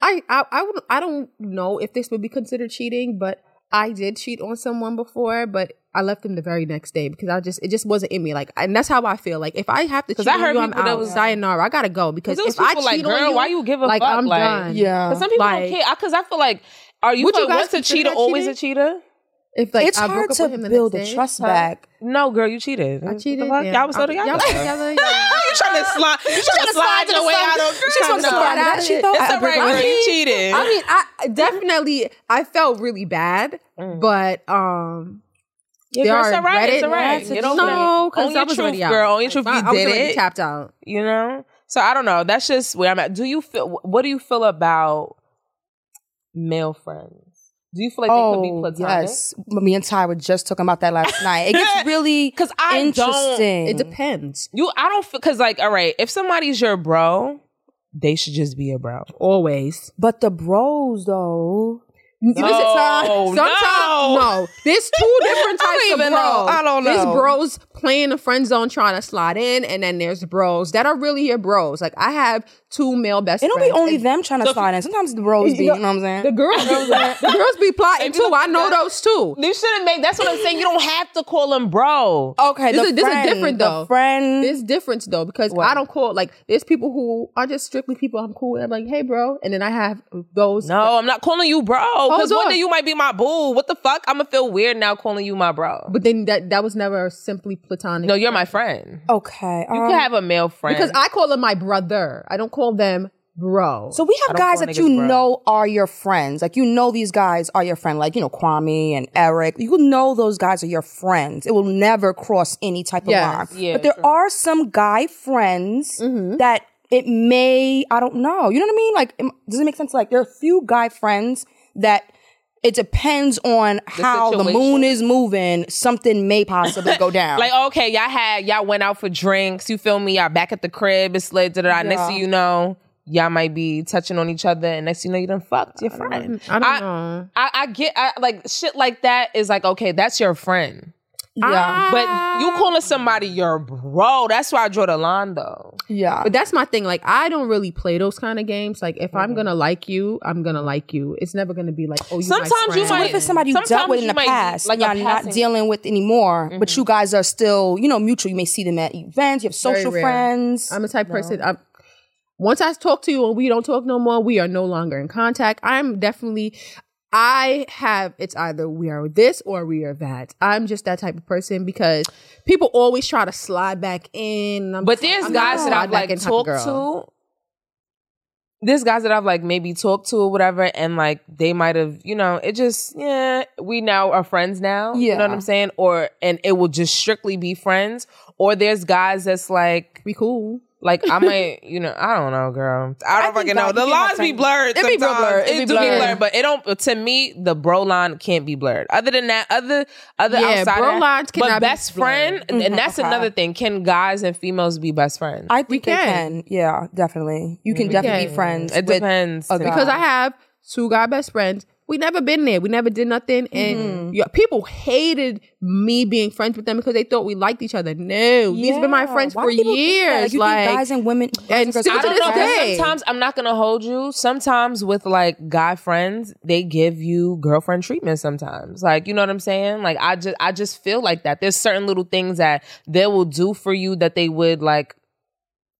I, I, I would, I don't know if this would be considered cheating, but I did cheat on someone before, but I left them the very next day because I just, it just wasn't in me. Like, and that's how I feel. Like, if I have to cheat I on heard you, I'm people that out. was- sayonara. I gotta go because Because if I people like, cheat girl, on you, why you give a like fuck? I'm like, done. Yeah. Because some people Like- don't care. Because I feel like, are you, Would you once a cheater, that always a cheater? If like it's I broke hard up to with him the build a trust Huh? back. No, girl, you cheated. I cheated. What the fuck? yeah. Y'all was still together. Y'all was together. (laughs) you trying to slide? You trying to slide your way out of? She's supposed to slide out. She thought It's I all right, broke You cheated. I mean, I (laughs) definitely, I felt really bad, Mm. but um, Yeah, there girl, are it's all right. It's Reddit- all right. Reddit- Get over no, it. because Own I was truth, already out. girl. Own your truth. I, You I was did it. tapped out. you know so i don't know that's just where i'm at do you feel what do you feel about male friends do you feel like they could be Oh platonic yes, me and Ty were just talking about that last night. It gets (laughs) really because I don't- It depends. you i don't feel because like all right if somebody's your bro they should just be a bro Always. but the bros though. Listen, No, sometimes, no. no. There's two different (laughs) types of bros. know. I don't There's know. bros playing the friend zone trying to slide in, and then there's bros that are really your bros. Like I have two male best friends. It don't friends. be only and them trying to So- slide in. Sometimes the bros be, you know what I'm saying? The girls, (laughs) the girls be plotting If you too. I know look- those too. you shouldn't make that's what i'm saying you don't have to call them bro okay, This the is- this is friend, different, the though. friend. There's difference though because What? I don't call like there's people who are just strictly people I'm cool with. I'm like, hey, bro, and then I have those. no i'm not calling you bro because one day you might be my boo what the fuck i'm gonna feel weird now calling you my bro But then that that was never simply platonic. no you're my friend okay, you um, can have a male friend because I call them my brother. I don't call them bro. So we have guys that you bro. know are your friends. Like you know these guys are your friend. Like you know Kwame and Eric. You know those guys are your friends. It will never cross any type of Yes. line. Yeah, but there true. are some guy friends Mm-hmm. that it may. I don't know. You know what I mean? Like does it make sense? Like there are a few guy friends that. It depends on how the moon is moving. Something may possibly go (laughs) down. Like, okay, y'all had y'all went out for drinks. You feel me? Y'all back at the crib. It's lit. Da, da, da. Next thing you know, y'all might be touching on each other, and next thing you know, you done fucked your friend. I don't I- know. I, I get I, like shit like that is like okay, that's your friend, yeah, but you calling somebody your bro. That's why I draw the line though. yeah. But that's my thing. Like I don't really play those kind of games. Like if Mm-hmm. I'm gonna like you, I'm gonna like you. It's never gonna be like, oh, you. my Sometimes you friend. So what if might- it's somebody you dealt with in the might past, like like you're not dealing with anymore, but you guys are still, you know, mutual. You may see them at events. You have social friends. I'm a type of person. I'm, once I talk to you and we don't talk no more, we are no longer in contact. I'm definitely. I have it's either we are this or we are that. I'm just that type of person because people always try to slide back in. I'm But there's I'm guys that I've like in type of talked to. There's guys that I've like maybe talked to or whatever, and like they might have, you know, it just yeah, we now are friends now. you know what I'm saying? Or and it will just strictly be friends. Or there's guys that's like, We cool. Like I might, you know, I don't know, girl. I don't think fucking know. God, The can have lines be blurred. It be real blurred. It It, be do be blurred. blurred, but it don't. To me, the bro line can't be blurred. Other than that, other other Yeah, outside bro of that, lines cannot But be best blurred. friend, and- and that's okay. another thing. Can guys and females be best friends? I think they can. can. Yeah, definitely. You can definitely can. be friends. it depends. a to guy. because I have two guy best friends we never been there. We never did nothing, and mm-hmm. yeah, people hated me being friends with them because they thought we liked each other. No, these have been my friends Why for do people years. You Like, guys and women and still to this day. Sometimes I'm not gonna hold you. Sometimes with like guy friends, they give you girlfriend treatment. Sometimes, like you know what I'm saying. Like I just, I just feel like that. There's certain little things that they will do for you that they would like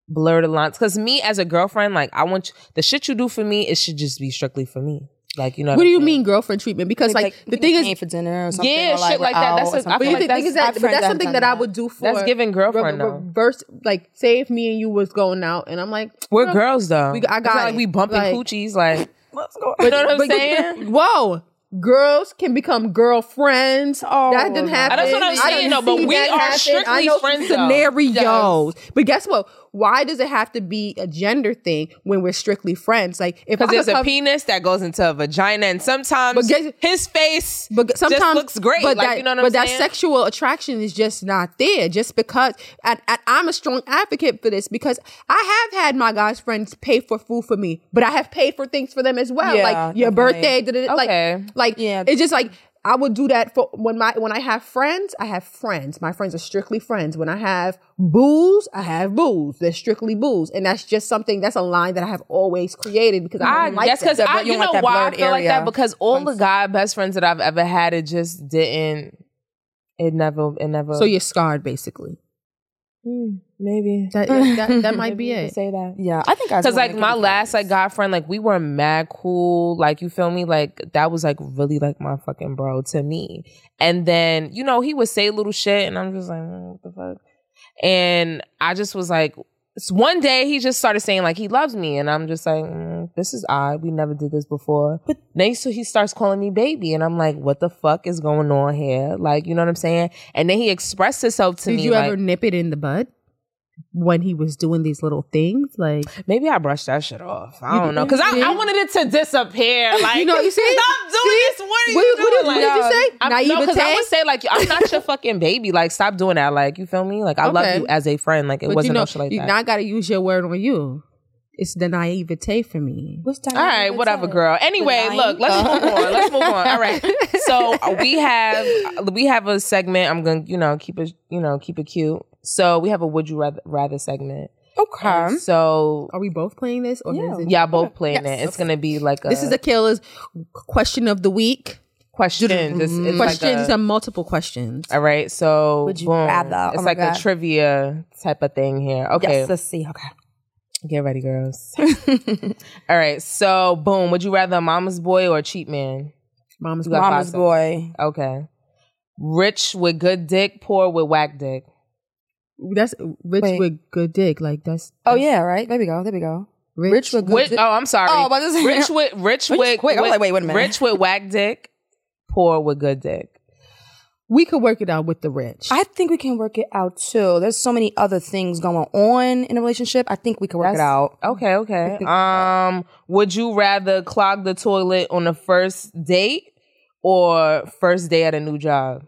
blur the lines. Because me as a girlfriend, like I want you, the shit you do for me, it should just be strictly for me. Like you know. what do you mean girlfriend treatment? Because like, the thing is, paying for dinner or something. Yeah, or, shit like that. That's or something. feel but, you like think, that's- think is I have that, but that's something done that I would do for That's giving girlfriend, re- though. reverse. Like, say if me and you was going out, and I'm like, We're "Girl, girls though. we- I It's got like we bumping Like- coochies. Like Let's go. (laughs) you know what I'm saying? (laughs) Whoa. Girls can become girlfriends. Oh, that didn't happen. That's what I'm I saying, done though, but we are happen. I strictly know friends, though. Scenarios. But guess what? Why does it have to be a gender thing when we're strictly friends? Like if I Because there's a penis that goes into a vagina, and sometimes guess- his face but sometimes looks great. But like that, you know what but I'm that saying? sexual attraction is just not there. Just because, and, and I'm a strong advocate for this because I have had my guys friends pay for food for me, but I have paid for things for them as well, Yeah, like your definitely. birthday. da- da- da, Okay. Like, like Yeah. it's just like. I would do that for when my when I have friends, I have friends. My friends are strictly friends. When I have booze, I have booze. They're strictly booze, and that's just something that's a line that I have always created because I, I don't like guess because that. I, but you you know like why I feel like that because all the guy best friends that I've ever had, it just didn't. It never. It never. so you're scarred, basically. Hmm, maybe That that, that (laughs) might be it. Say that. Yeah, I think Because like my last like guy friend, like we were mad cool. Like you feel me? Like that was like really like my fucking bro to me. And then you know he would say little shit, and I'm just like, mm, what the fuck? And I just was like, one day he just started saying like he loves me, and I'm just like, mm, this is odd. We never did this before. But then so he starts calling me baby, and I'm like, what the fuck is going on here? Like you know what I'm saying? And then he expressed himself to Did me Did you like ever nip it in the bud when he was doing these little things? Like maybe I brushed that shit off. I don't know because I, I wanted it to disappear. (laughs) Like you know, you see, (laughs) Stop doing See? this. What are you What, doing? what, what Like, did you say? I'm, no, because I would say like I'm not your fucking baby. Like stop doing that. Like you feel me? Like I love you as a friend. Like it but wasn't you know, no shit like you that. not got to use your word on you. It's the naivete for me. What's that? All right, whatever, girl. Anyway, look, let's move on. Let's move on. All right. (laughs) So we have we have a segment. I'm gonna you know keep it you know keep it cute. So we have a would you rather, rather segment. Okay. So Are we both playing this, or Yeah. is it? y'all both playing Yes. it. It's gonna be like a This is the killer's question of the week. Questions. It's, it's questions Like a, and multiple questions. all right. So Would you boom. rather? Oh It's my like a trivia type of thing here. Okay. Yes, let's see. Okay. Get ready, girls. All right. So, boom. Would you rather a mama's boy or a cheap man? Mama's got Mama's boy. Okay. Rich with good dick, poor with whack dick. That's rich Wait. with good dick. Like that's Oh yeah, right. There we go. There we go. rich, Rich with good Which, dick. oh, I'm sorry. Oh, but this is rich with rich Wait, with, quick. I was with- like, wait, wait a minute. Rich with whack dick, poor with good dick. We could work it out with the rich. I think we can work it out too. There's so many other things going on in a relationship. I think we can work it out. Okay, okay. Um, would you rather clog the toilet on the first date or first day at a new job?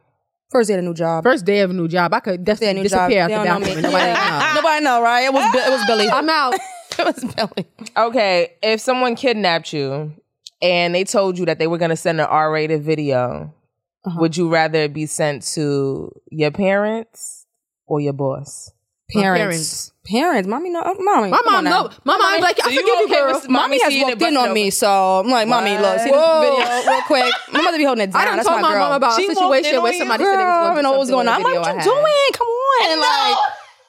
First day of a new job. First day of a new job, I could Day at a definitely new job. disappear out They the don't know bathroom. me. and Nobody Yeah. know. Nobody know, right? It was it was Billy. I'm out. (laughs) it was Billy. Okay, if someone kidnapped you and they told you that they were going to send an R-rated video, Uh-huh. would you rather it be sent to your parents or your boss? Parents. Parents. Mommy, no. uh, Mommy. My mom, no, my mom like, I So you forgive you, okay girl. with- Mommy has walked in on me, so I'm like, Mommy, look, see this video real quick. (laughs) My mother be holding it down. I done That's told my my mom about She a situation where somebody Girl, said they was going to know what's going on. I'm like, what you doing? Come on. Like,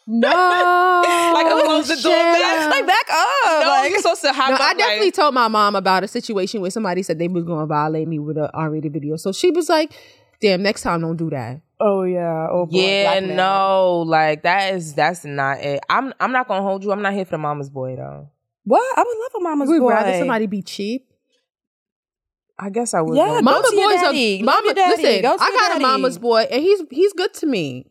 No. Like, (laughs) I close the door back. (laughs) like back up. No, like, you're supposed to hop No, up, I definitely like, told my mom about a situation where somebody said they was going to violate me with a R-rated video. So she was like, "Damn, next time don't do that." Oh yeah. Oh boy. yeah, blackmail. no, like that is that's not it. I'm I'm not gonna hold you. I'm not here for the mama's boy though. What? I would love a mama's boy. We'd boy. rather somebody be cheap. I guess I would. Yeah, go- Go Mama to your boys daddy. are mama. Listen, Go I got daddy. a mama's boy, and he's he's good to me.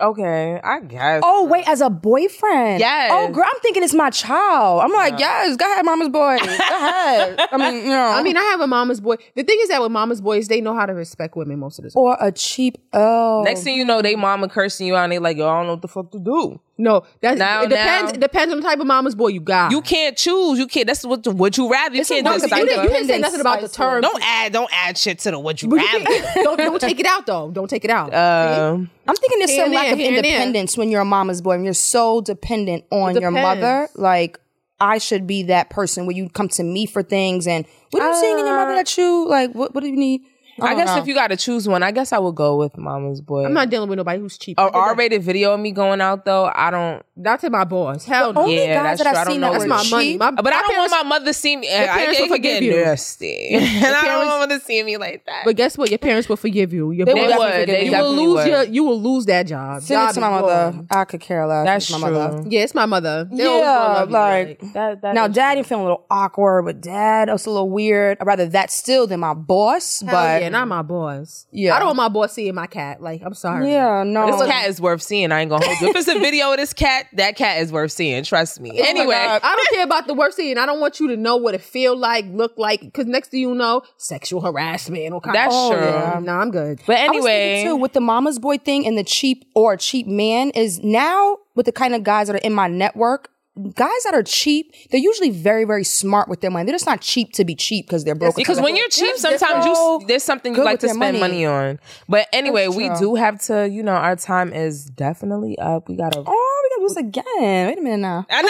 Okay, I guess. Oh wait, as a boyfriend? Oh, yes. Oh girl, I'm thinking it's my child. I'm like, yes, go ahead, mama's boy. Go (laughs) ahead. I mean, you know. I mean, I have a mama's boy. The thing is that with mama's boys, they know how to respect women most of the time. or a cheap oh. Next thing you know, they mama cursing you out and they like, yo, I don't know what the fuck to do. No, that's Now- it depends. now- It depends on the type of mama's boy you got. You can't choose. You can't. That's what would you rather. You can't no, just you, say didn't, you the- didn't say nothing about the term. Don't add. Don't add shit to the would you But you rather. can't- don't don't take it out though. Don't take it out. Um, I'm thinking there's Here some lack of here and there. independence when you're a mama's boy and you're so dependent on your mother. Like I should be that person where you come to me for things and what are you seeing in your mother that you like? What what do you need? I don't guess know. if you got to choose one, I guess I would go with Mama's Boy. I'm not dealing with nobody who's cheap. a R-rated video of me going out though. I don't. Not to my boss. Hell no. only Yeah, guys that's that. I I've seen that That's were what my money. My, But I my don't parents- want my mother to see me. I, parents I, will it could forgive you. nasty, (laughs) and I don't want my mother to see me like that. But guess what? Your parents will forgive you. Your They boss- will would. forgive They you. you will lose would. your. You will lose that job. Send Job it to my mother. gone. I could care less. That's my true. mother. Yeah, it's my mother. They Yeah, gonna you, like that, that now, is daddy feeling a little awkward, but dad was a little weird. I'd rather that still than my boss. Hell but yeah, not my boss. Yeah. I don't want my boss seeing my cat. Like, I'm sorry. yeah, no. This cat is worth seeing. I ain't gonna hold you. If it's a video of this cat, that cat is worth seeing. Trust me. Oh anyway, I don't care about the work seeing. I don't want you to know what it feel like, look like, because next thing you know, sexual harassment or kind That's of, true. Yeah, no, I'm good. but I was anyway, too, with the mama's boy thing and the cheap or cheap man is now with the kind of guys that are in my network. Guys that are cheap, they're usually very, very smart with their money. They're just not cheap to be cheap because they're broke. because when you're cheap, sometimes so you there's something you like to spend money. money. on. But anyway, we do have to. You know, our time is definitely up. We gotta. oh, we gotta do this again. Wait a minute now. I know.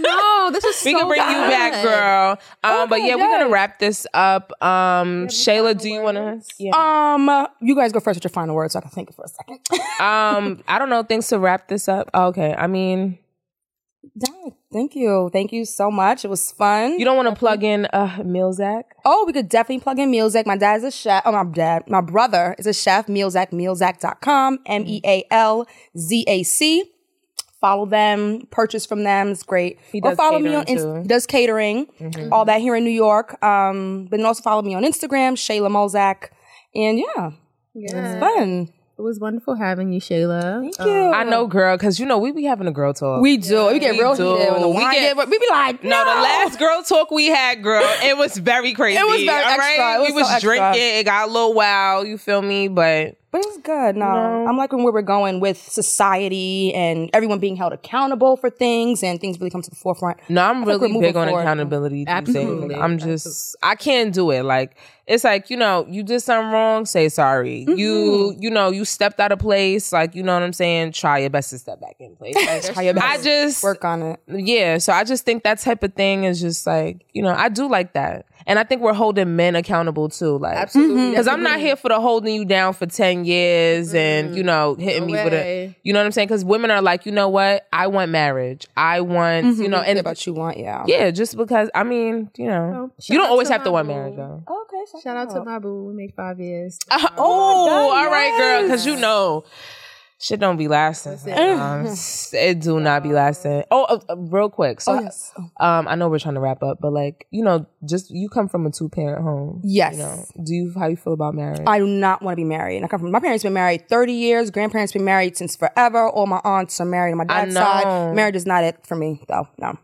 (laughs) no, this is (laughs) We so can bring you back, girl. Um, but Okay, yeah, we're gonna wrap this up. Um, Shayla, do you want to? Yeah. Um, you guys go first with your final words so I can think for a second. (laughs) Um, I don't know things to wrap this up. Oh, okay, I mean, Dang, Thank you. Thank you so much. It was fun. you don't want to plug in uh Milzak? Oh, we could definitely plug in Mealzack. My dad's a chef. Oh, my dad. My brother is a chef. Mealzack, mealzack.com. M E A L Z A C. Follow them, purchase from them. It's great. He or does follow me on catering, too. does catering. All that here in New York. Um, but then also follow me on Instagram, Shayla Molzak. And yeah, it's fun. It was wonderful having you, Shayla. Thank um, you. I know, girl, because you know we be having a girl talk. we do. We get We real do. heated when the We wine get- get, we be like, no, the last girl talk we had, girl, it was very crazy. (laughs) It was very all extra. It was we was extra. drinking. It got a little wild. You feel me? But But it was good. No, I'm liking where we're going with society and everyone being held accountable for things and things really come to the forefront. No, I'm I think we're really moving big on forward. accountability. Absolutely. days. I'm just, I can't do it. Like, it's like, you know, you did something wrong, say sorry. Mm-hmm. You, you know, you stepped out of place. Like, you know what I'm saying? Try your best to step back in place. Like, Try your best. I just, Work on it. yeah. So I just think that type of thing is just like, you know, I do like that. And I think we're holding men accountable too. Like, Absolutely. Mm-hmm. because I'm not here for the holding you down for 10 years and, you know, hitting me with a, you know what I'm saying? Because women are like, you know what? I want marriage. I want, you mm-hmm. know, and about you want, yeah. yeah, just because I mean, you know, you don't always have to want boo. marriage though. Okay. Shout out to my boo. We made five years. (laughs) oh, oh God, all right, girl, because you know, shit don't be lasting. Um, (laughs) it do not be lasting. Oh, uh, uh, real quick. So, Oh, yes. um, I know we're trying to wrap up, but like, you know, just you come from a two parent home. Yes. You know, do you how you feel about marriage? I do not want to be married. I come from my parents been married 30 years, grandparents been married since forever. All my aunts are married on my dad's side. Marriage is not it for me though. No.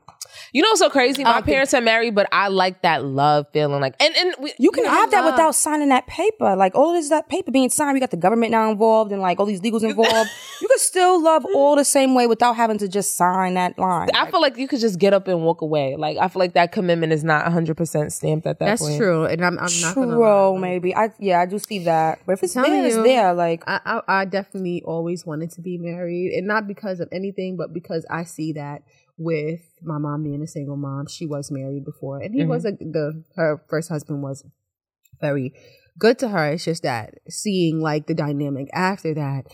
You know, what's so crazy. My don't think- parents are married, but I like that love feeling. Like, and and we, You can have that love. without signing that paper. Like all this that paper being signed, we got the government now involved and like all these legals (laughs) involved. you can still love all the same way without having to just sign that line. I feel like you could just get up and walk away. Like I feel like that commitment is not 100 percent stamped at that That's point. true, and I'm, I'm not gonna True, lie. maybe. I yeah, I do see that. But if it's telling there, it's there. Like I, I, I definitely always wanted to be married, and not because of anything, but because I see that with my mom being a single mom. She was married before, and he Mm-hmm. was a the her first husband was very good to her. It's just that seeing like the dynamic after that,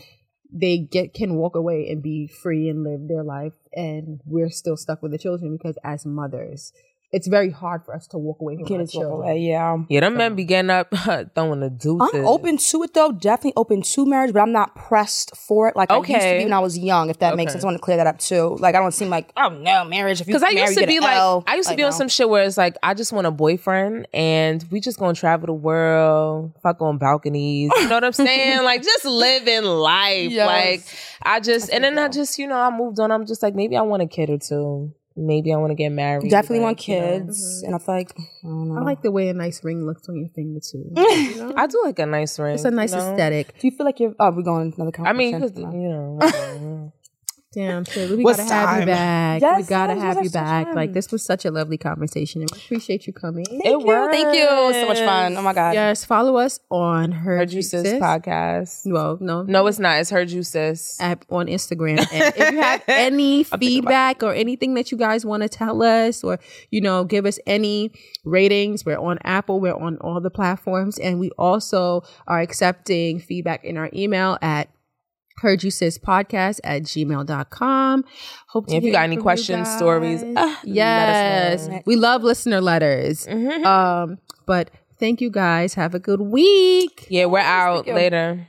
they get can walk away and be free and live their life, and we're still stuck with the children because as mothers, it's very hard for us to walk away from our kids walk children. away, yeah. Yeah, them men be getting up (laughs) throwing the deuces. I'm open to it though, definitely open to marriage, but I'm not pressed for it like I used to be when I was young, if that makes sense. I want to clear that up too. Like I don't seem like, oh no, marriage. If you Because I used you to be like, L. I used to Like, be on no. some shit where it's like, I just want a boyfriend and we just gonna travel the world, fuck on balconies. You know what I'm saying? (laughs) like, just living life. Yes. Like, I just, and then I just, you know, I moved on. I'm just like, maybe I want a kid or two. Maybe I want to get married. Definitely like, want you know. kids, mm-hmm. and I feel like I don't know. I like the way a nice ring looks on your finger too. (laughs) You know? I do like a nice ring. It's a nice you know? aesthetic. Do you feel like you're? Oh, we're going to another conversation. I mean, conversation. because, you know. (laughs) Damn, Shirley, we What's gotta have you back. Yes, we gotta yes, have yes, you back. yes. Like this was such a lovely conversation, and we appreciate you coming. it Thank you. Thank you. So much fun. Oh my god. Yes, follow us on her Heard you sis podcast. Well, no, No, it's not. It's her you sis. app on Instagram. And if you have (laughs) any feedback or anything that you guys want to tell us or, you know, give us any ratings, we're on Apple, we're on all the platforms. And we also are accepting feedback in our email at heard you sis podcast at gmail.com. Hope to If you got any questions, stories, ah, yes. let us know. We love listener letters. Mhm. Um, but thank you guys. Have a good week. Yeah, we're out you. later.